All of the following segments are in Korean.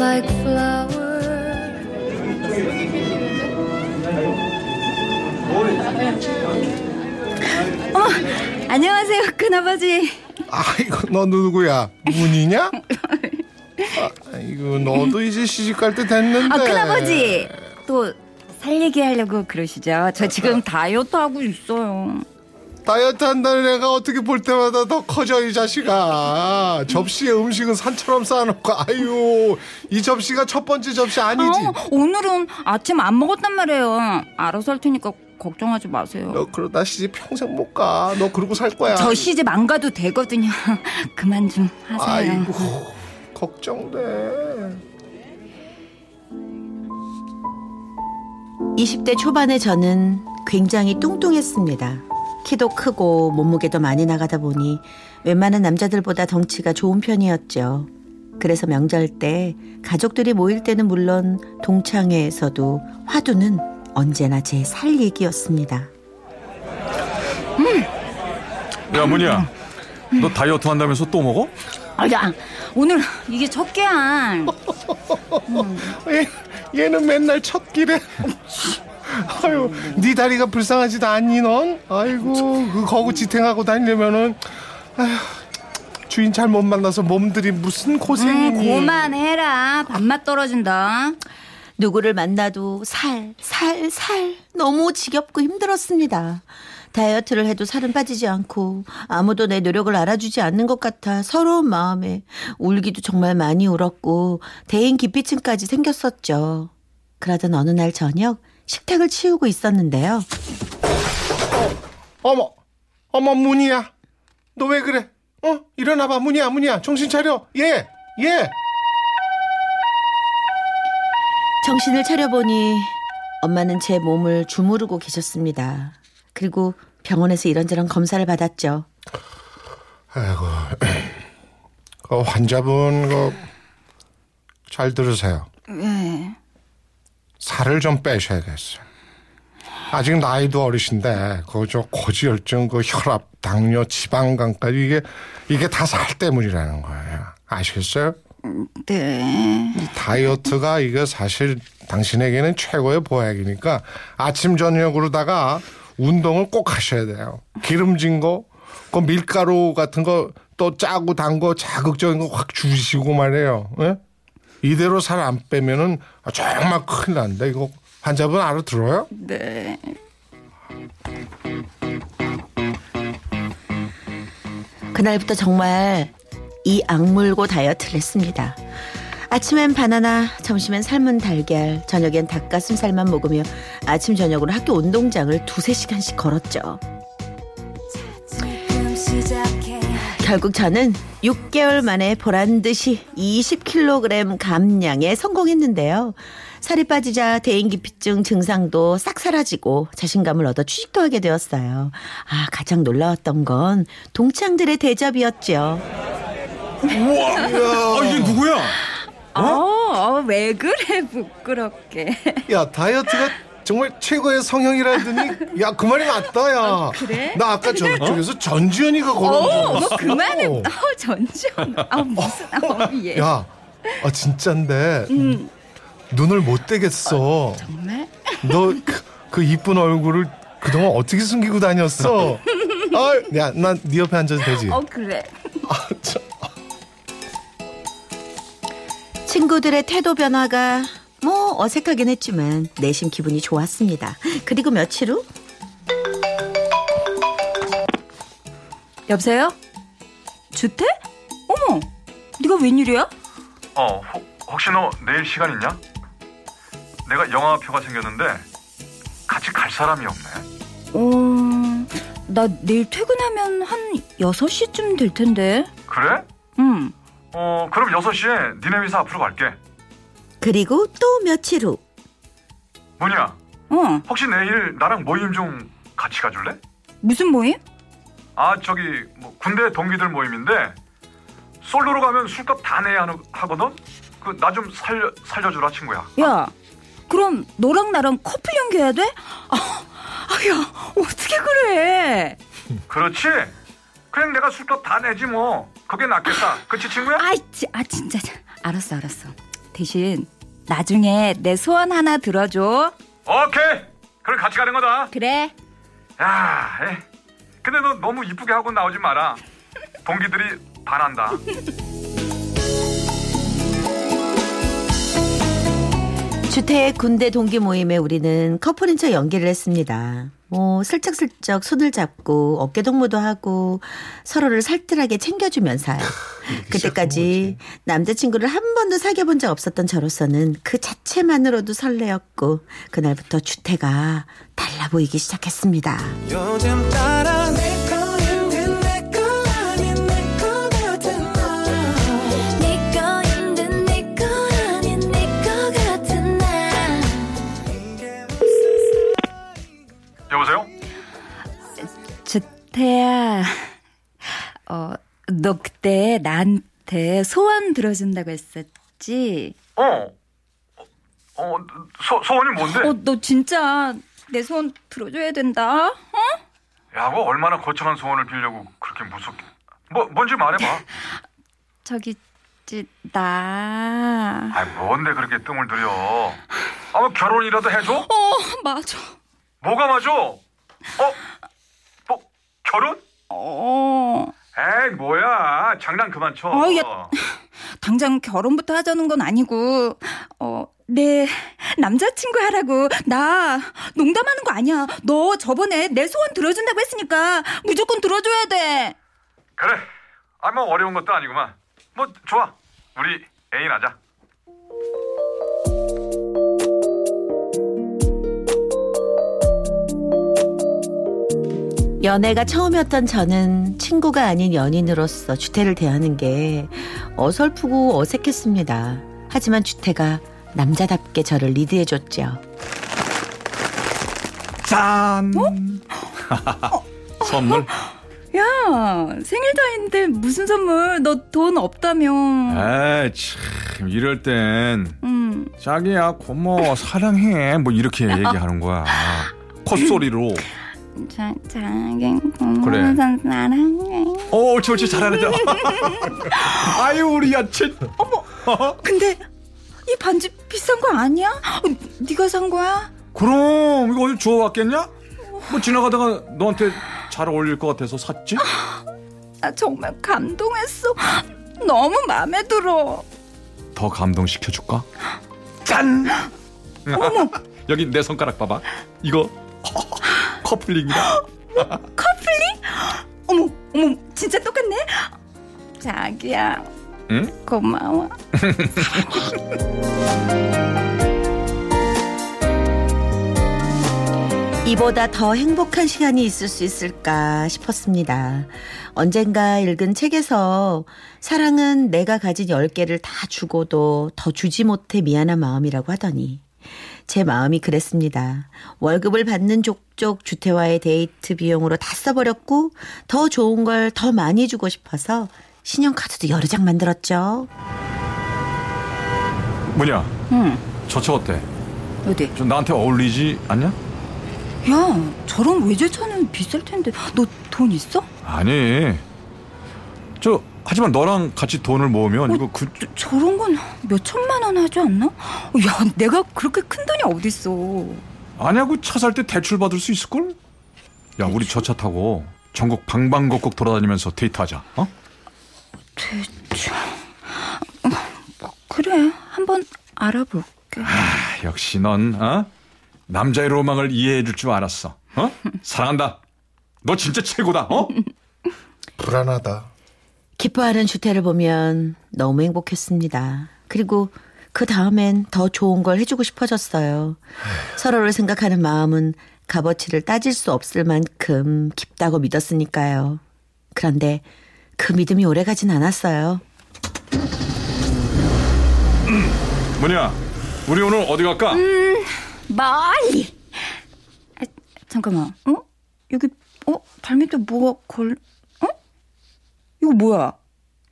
like flower 안녕하세요 큰아버지 아이고 너 누구야? 문이냐? 아, 이거 너도 이제 시집 갈 때 됐는데. 아 큰아버지 또 살 얘기하려고 그러시죠 저 지금 다이어트 하고 있어요 다이어트 한다는 애가 어떻게 볼 때마다 더 커져 이 자식아. 접시에 음식은 산처럼 쌓아놓고 아유 이 접시가 첫 번째 접시 아니지? 어, 오늘은 아침 안 먹었단 말이에요 알아서 할 테니까 걱정하지 마세요 너 그러다 시집 평생 못 가. 너 그러고 살 거야. 저 시집 안 가도 되거든요 그만 좀 하세요 아이고 걱정돼. 20대 초반의 저는 굉장히 뚱뚱했습니다. 키도 크고 몸무게도 많이 나가다 보니 웬만한 남자들보다 덩치가 좋은 편이었죠. 그래서 명절 때 가족들이 모일 때는 물론 동창회에서도 화두는 언제나 제 살 얘기였습니다. 야 문이야 너 다이어트 한다면서 또 먹어? 아야 오늘 이게 첫 끼야 얘, 얘는 맨날 첫 길에. 아유, 네 다리가 불쌍하지도 않니 넌? 아이고, 그 거구 지탱하고 다니려면은 아휴, 주인 잘 못 만나서 몸들이 무슨 음, 고생이니? 그만해라 밥맛 떨어진다 누구를 만나도 살, 살, 살. 너무 지겹고 힘들었습니다. 다이어트를 해도 살은 빠지지 않고 아무도 내 노력을 알아주지 않는 것 같아 서러운 마음에 울기도 정말 많이 울었고 대인 기피증까지 생겼었죠. 그러던 어느 날 저녁 식탁을 치우고 있었는데요. 어 머, 어머 문이야. 너 왜 그래? 어? 일어나봐 문이야, 문이야. 정신 차려. 예, 예. 정신을 차려보니 엄마는 제 몸을 주무르고 계셨습니다. 그리고 병원에서 이런저런 검사를 받았죠. 아이고, 그 환자분 그 잘 들으세요. 네. 살을 좀 빼셔야겠어요. 아직 나이도 어리신데 그저 고지혈증, 그 혈압, 당뇨, 지방간까지 이게 이게 다 살 때문이라는 거예요. 아시겠어요? 네. 이 다이어트가 이게 사실 당신에게는 최고의 보약이니까 아침 저녁으로다가 운동을 꼭 하셔야 돼요. 기름진 거, 그 밀가루 같은 거 또 짜고 단 거 자극적인 거확 주시고 말이에요. 예? 이대로 살 안 빼면은 정말 큰일 난다. 이거 환자분 알아들어요? 네. 그날부터 정말 이 악물고 다이어트를 했습니다. 아침엔 바나나, 점심엔 삶은 달걀, 저녁엔 닭가슴살만 먹으며 아침 저녁으로 학교 운동장을 두세 시간씩 걸었죠. 결국 저는 6개월 만에 보란 듯이 20kg 감량에 성공했는데요. 살이 빠지자 대인기피증 증상도 싹 사라지고 자신감을 얻어 취직도 하게 되었어요. 아, 가장 놀라웠던 건 동창들의 대접이었죠. 우와 아 이게 누구야? 어? 어, 왜 그래 부끄럽게. 야 다이어트가 정말 최고의 성형이라더니 야 그 말이 맞다 야. 그래? 나 아까 저쪽에서 전지현이가 어, 걸어온 줄뭐 그만해. 어, 전지현. 아, 무슨, 어, 예. 야, 아 진짠데 눈을 못 떼겠어. 정말? 너그 이쁜 얼굴을 그동안 어떻게 숨기고 다녔어? 아, 야, 난 네 옆에 앉아도 되지? 어, 그래. 아, 참. 친구들의 태도 변화가 뭐 어색하긴 했지만 내심 기분이 좋았습니다. 그리고 며칠 후 여보세요? 주태? 어머, 네가 웬일이야? 어 혹, 혹시 너 내일 시간 있냐? 내가 영화표가 생겼는데 같이 갈 사람이 없네. 어, 나 내일 퇴근하면 한 6시쯤 될 텐데. 그래? 응. 어, 그럼 6시에 니네 회사 앞으로 갈게. 그리고 또 며칠 후 뭐냐? 어. 혹시 내일 나랑 모임 좀 같이 가줄래? 무슨 모임? 아, 저기 뭐 군대 동기들 모임인데 솔로로 가면 술값 다 내야 하는, 하거든? 그 나 좀 살려 살려주라 친구야. 야, 그럼 너랑 나랑 커플 연기해야 돼? 아, 아, 야, 어떻게 그래? 그렇지? 그냥 내가 술값 다 내지 뭐. 그게 낫겠다. 그치 친구야? 아이, 지- 아 진짜 알았어, 알았어. 대신 나중에 내 소원 하나 들어줘. 오케이. 그럼 같이 가는 거다. 그래. 야, 에이. 근데 너 너무 이쁘게 하고 나오지 마라. 동기들이 반한다. 주태의 군대 동기 모임에 우리는 커플인 척 연기를 했습니다. 뭐 슬쩍슬쩍 손을 잡고 어깨 동무도 하고 서로를 살뜰하게 챙겨주면서요. 그때까지 남자친구를 한 번도 사귀어 본 적 없었던 저로서는 그 자체만으로도 설레었고 그날부터 주태가 달라 보이기 시작했습니다. 여보세요? 주태야, 어, 너 그때 나한테 소원 들어준다고 했었지? 어. 어, 어, 소, 소원이 뭔데? 어, 너 진짜 내 소원 들어줘야 된다. 어? 야, 뭐 얼마나 거창한 소원을 빌려고 그렇게 무섭게. 뭐 뭔지 말해봐. 저기, 지, 나. 아, 뭔데 그렇게 뜸을 들여? 아, 뭐 결혼이라도 해줘? 어, 맞아. 뭐가 맞아? 어? 뭐 결혼? 어. 에이, 뭐야? 장난 그만 쳐. 어, 야. 당장 결혼부터 하자는 건 아니고, 어, 내 남자친구 하라고. 나 농담하는 거 아니야. 너 저번에 내 소원 들어준다고 했으니까 무조건 들어줘야 돼. 그래. 아, 뭐 어려운 것도 아니구만. 뭐 좋아. 우리 애인 하자. 연애가 처음이었던 저는 친구가 아닌 연인으로서 주태를 대하는 게 어설프고 어색했습니다. 하지만 주태가 남자답게 저를 리드해줬죠. 짠. 선물? 야, 생일도 아닌데 무슨 선물? 너 돈 없다며. 에이, 참 이럴 땐 음. 자기야 고마워 사랑해 뭐 이렇게 얘기하는 거야. 콧소리로. 자, 자기 그래. 사랑해. 오, 옳지, 옳지, 잘하네. 아유, 우리 야채. 근데 이 반지 비싼 거 아니야? 어, 네가 산 거야? 그럼 이거 어디 주워왔겠냐? 뭐 지나가다가 너한테 잘 어울릴 것 같아서 샀지? 나 정말 감동했어. 너무 마음에 들어. 더 감동시켜줄까? 짠! 여기 내 손가락 봐봐. 이거 커플링이다. 어머, 어머, 진짜 똑같네. 자기야, 응? 고마워. 이보다 더 행복한 시간이 있을 수 있을까 싶었습니다. 언젠가 읽은 책에서 사랑은 내가 가진 10개를 다 주고도 더 주지 못해 미안한 마음이라고 하더니 제 마음이 그랬습니다. 월급을 받는 족족 주태와의 데이트 비용으로 다 써버렸고 더 좋은 걸 더 많이 주고 싶어서 신용카드도 여러 장 만들었죠. 뭐냐? 응, 저차 어때? 어디? 좀 나한테 어울리지 않냐? 야, 저런 외제차는 비쌀 텐데 너 돈 있어? 아니. 저 하지만 너랑 같이 돈을 모으면 이거 그 저, 저런 건 몇 천만 원 하지 않나? 야, 내가 그렇게 큰 돈이 어딨어. 아니야 그차살 때 대출 받을 수 있을 걸? 야 우리 저 차 타고 전국 방방곡곡 돌아다니면서 데이트하자. 어? 대출. 어, 뭐, 그래, 한번 알아볼게. 아, 역시 넌 어? 남자의 로망을 이해해 줄 줄 알았어. 어? 사랑한다. 너 진짜 최고다. 어? 불안하다. 기뻐하는 주태를 보면 너무 행복했습니다. 그리고 그 다음엔 더 좋은 걸 해주고 싶어졌어요. 서로를 생각하는 마음은 값어치를 따질 수 없을 만큼 깊다고 믿었으니까요. 그런데 그 믿음이 오래 가진 않았어요. 뭐냐? 우리 오늘 어디 갈까? 멀리. 아, 잠깐만. 어? 여기 어 발밑에 뭐가 걸? 어? 이거 뭐야?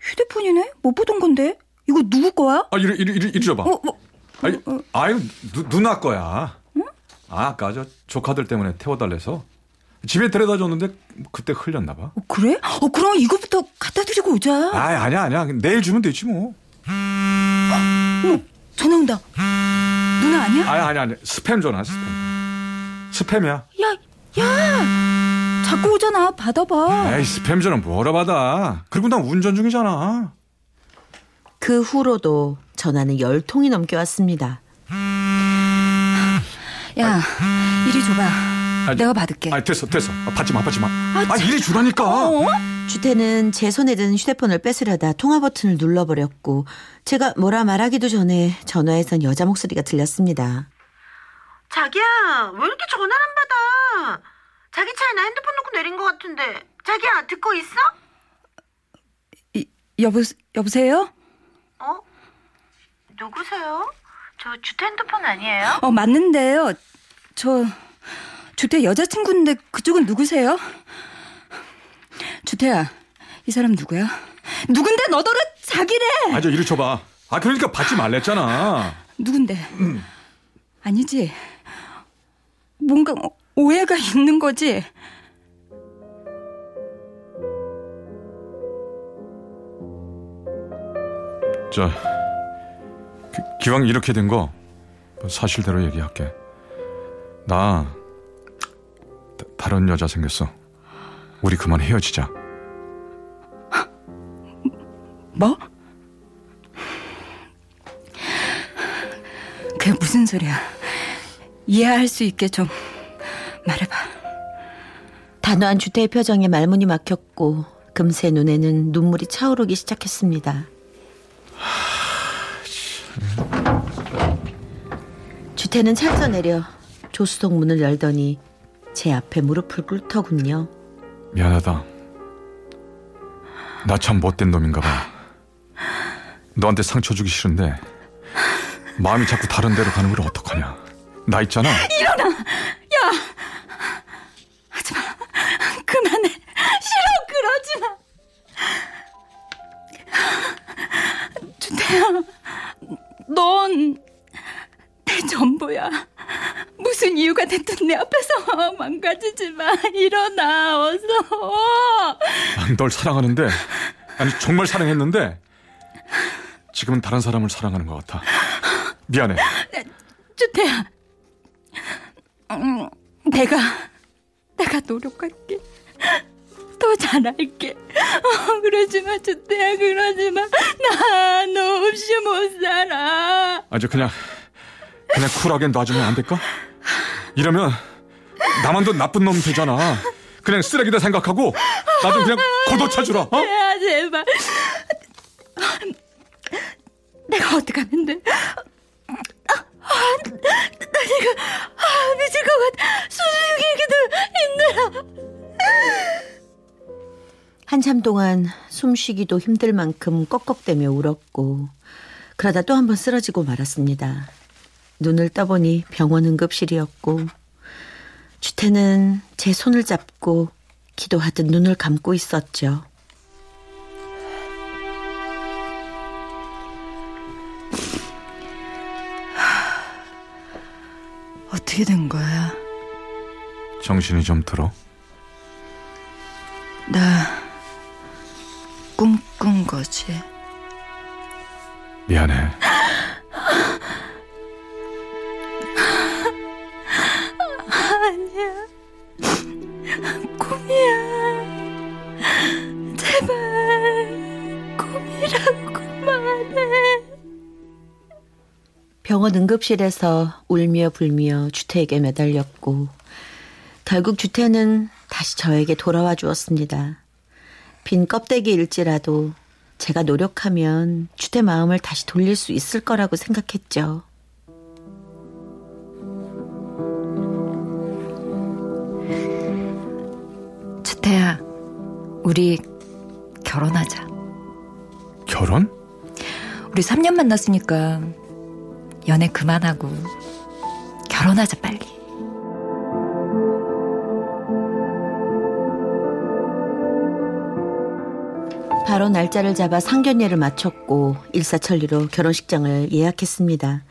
휴대폰이네? 못 보던 건데. 이거 누구 거야? 아 이리 이리 이리, 이리 줘봐. 어, 어, 아니, 아유 누, 누나 거야. 아, 아까 저 조카들 때문에 태워달래서 집에 데려다 줬는데 그때 흘렸나 봐. 어, 그래? 어 그럼 이거부터 갖다 드리고 오자. 아 아니야 아니야 내일 주면 되지 뭐. 어머, 전화 온다. 누나 아니야? 아니 아니 아니 스팸 전화 스팸. 스팸이야. 야, 야. 자꾸 오잖아. 받아봐. 에이 스팸 전화 뭐라 받아. 그리고 난 운전 중이잖아. 그 후로도 전화는 열 통이 넘게 왔습니다. 야, 이리 줘봐. 내가 받을게. 아니 됐어 됐어. 아, 받지 마 받지 마. 아 이리 주라니까. 어? 주태는 제 손에 든 휴대폰을 뺏으려다 통화 버튼을 눌러버렸고 제가 뭐라 말하기도 전에 전화에선 여자 목소리가 들렸습니다. 자기야, 왜 이렇게 전화를 안 받아? 자기 차에 나 핸드폰 내린 것 같은데. 자기야, 듣고 있어? 이, 여보, 여보세요? 어? 누구세요? 저 주태 핸드폰 아니에요? 어, 맞는데요. 저, 주태 여자친구인데 그쪽은 누구세요? 주태야, 이 사람 누구야? 누군데 너더러 자기래! 아저 이리 줘봐. 아 그러니까 받지 말랬잖아. 누군데? 아니지. 뭔가 오해가 있는 거지. 자 기, 기왕 이렇게 된 거 사실대로 얘기할게. 나 다- 다른 여자 생겼어. 우리 그만 헤어지자. 뭐? 그게 무슨 소리야? 이해할 수 있게 좀 말해봐. 단호한 주태의 표정에 말문이 막혔고 금세 눈에는 눈물이 차오르기 시작했습니다. 주태는 차에서 내려 조수석 문을 열더니 제 앞에 무릎을 꿇더군요. 미안하다. 나 참 못된 놈인가 봐. 너한테 상처 주기 싫은데 마음이 자꾸 다른 데로 가는 걸 어떡하냐. 나 있잖아. 하지 마. 그만해. 싫어. 그러지 마. 주태야, 넌내 전부야. 무슨 이유가 됐든 내 앞에서 망가지지 마. 일어나, 어서. 난 널 사랑하는데 아니 정말 사랑했는데 지금은 다른 사람을 사랑하는 것 같아. 미안해. 주태야. 음, 내가, 내가 노력할게. 더 잘할게. 어, 그러지 마, 주태야, 그러지 마. 나 너 없이 못 살아. 아주 그냥 그냥 쿨하게 놔주면 안 될까? 이러면 나만 더 나쁜 놈 되잖아. 그냥 쓰레기다 생각하고 나 좀 그냥 걷어차 주라. 어? 야, 제발. 내가 어떡하면 돼? 아, 아, 나 지금 아, 미칠 것 같아. 숨쉬기도 힘들어. 한참 동안 숨쉬기도 힘들 만큼 꺽꺽대며 울었고 그러다 또 한 번 쓰러지고 말았습니다. 눈을 떠보니 병원 응급실이었고 주태는 제 손을 잡고 기도하듯 눈을 감고 있었죠. 어떻게 된 거야? 정신이 좀 들어. 나 꿈꾼 거지. 미안해. 병원 응급실에서 울며 불며 주태에게 매달렸고 결국 주태는 다시 저에게 돌아와 주었습니다. 빈 껍데기일지라도 제가 노력하면 주태 마음을 다시 돌릴 수 있을 거라고 생각했죠. 주태야, 우리 결혼하자. 결혼? 우리 3년 만났으니까 연애 그만하고 결혼하자 빨리. 바로 날짜를 잡아 상견례를 마쳤고 일사천리로 결혼식장을 예약했습니다.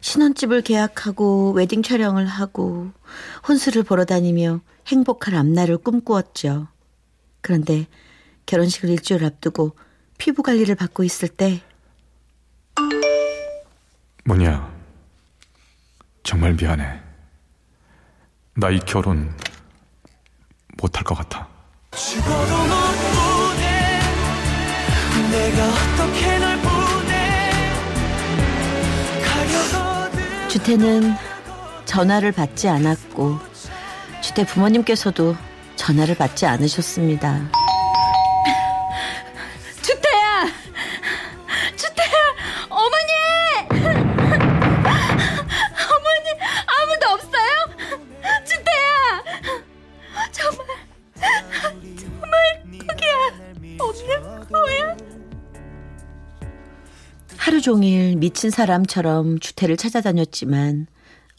신혼집을 계약하고 웨딩 촬영을 하고 혼수를 보러 다니며 행복한 앞날을 꿈꾸었죠. 그런데 결혼식을 일주일 앞두고 피부 관리를 받고 있을 때 뭐냐? 정말 미안해. 나 이 결혼 못할 것 같아. 죽어도 못 보내 내가 어떻게 널 보내 주태는 전화를 받지 않았고 주태 부모님께서도 전화를 받지 않으셨습니다. 하루 종일 미친 사람처럼 주태를 찾아다녔지만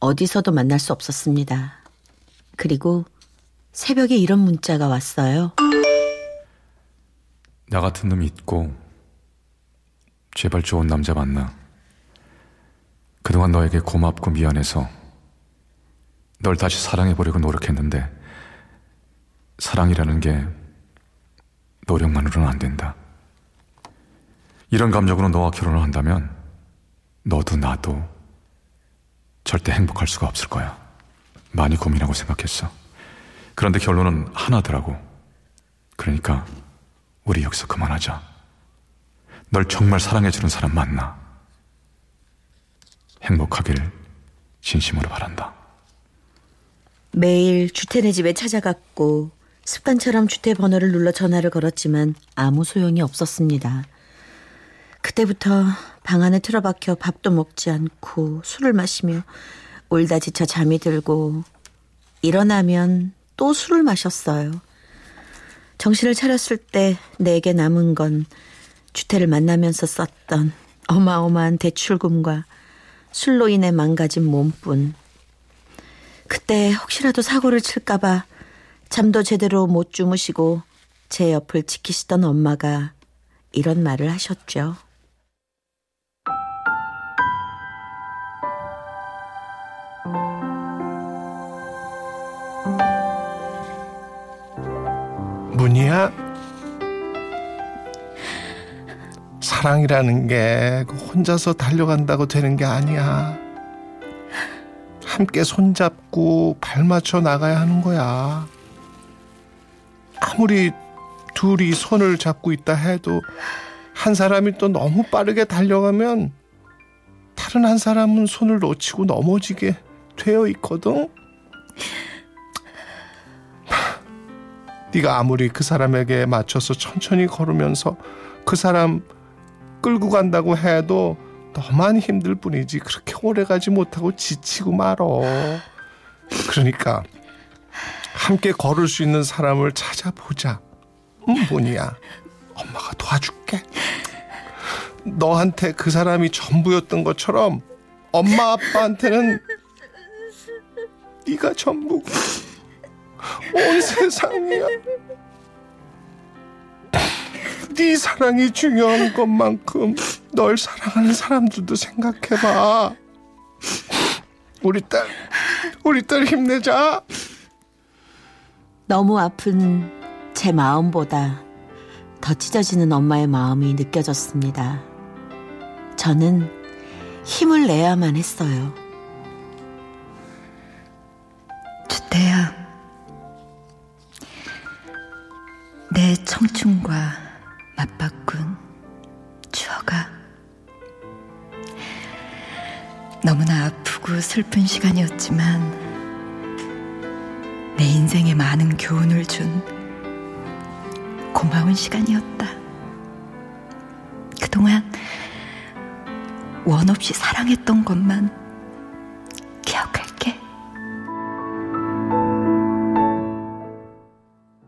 어디서도 만날 수 없었습니다. 그리고 새벽에 이런 문자가 왔어요. 나 같은 놈이 있고 제발 좋은 남자 만나. 그동안 너에게 고맙고 미안해서 널 다시 사랑해보려고 노력했는데 사랑이라는 게 노력만으로는 안 된다. 이런 감정으로 너와 결혼을 한다면 너도 나도 절대 행복할 수가 없을 거야. 많이 고민하고 생각했어. 그런데 결론은 하나더라고. 그러니까 우리 여기서 그만하자. 널 정말 사랑해주는 사람 만나. 행복하기를 진심으로 바란다. 매일 주태네 집에 찾아갔고 습관처럼 주태 번호를 눌러 전화를 걸었지만 아무 소용이 없었습니다. 그때부터 방 안에 틀어박혀 밥도 먹지 않고 술을 마시며 울다 지쳐 잠이 들고 일어나면 또 술을 마셨어요. 정신을 차렸을 때 내게 남은 건 주태를 만나면서 썼던 어마어마한 대출금과 술로 인해 망가진 몸뿐. 그때 혹시라도 사고를 칠까봐 잠도 제대로 못 주무시고 제 옆을 지키시던 엄마가 이런 말을 하셨죠. 문이야? 사랑이라는 게그 혼자서 달려간다고 되는 게 아니야. 함께 손잡고 발 맞춰 나가야 하는 거야. 아무리 둘이 손을 잡고 있다 해도 한 사람이 또 너무 빠르게 달려가면 다른 한 사람은 손을 놓치고 넘어지게 되어 있거든. 네가 아무리 그 사람에게 맞춰서 천천히 걸으면서 그 사람 끌고 간다고 해도 너만 힘들 뿐이지 그렇게 오래 가지 못하고 지치고 말어. 그러니까 함께 걸을 수 있는 사람을 찾아보자. 음, 뭐냐? 엄마가 도와줄게. 너한테 그 사람이 전부였던 것처럼 엄마 아빠한테는 네가 전부고 온 세상이야. 네 사랑이 중요한 것만큼 널 사랑하는 사람들도 생각해봐. 우리 딸, 우리 딸 힘내자. 너무 아픈 제 마음보다 더 찢어지는 엄마의 마음이 느껴졌습니다. 저는 힘을 내야만 했어요. 슬픈 시간이었지만 내 인생에 많은 교훈을 준 고마운 시간이었다. 그동안 원 없이 사랑했던 것만.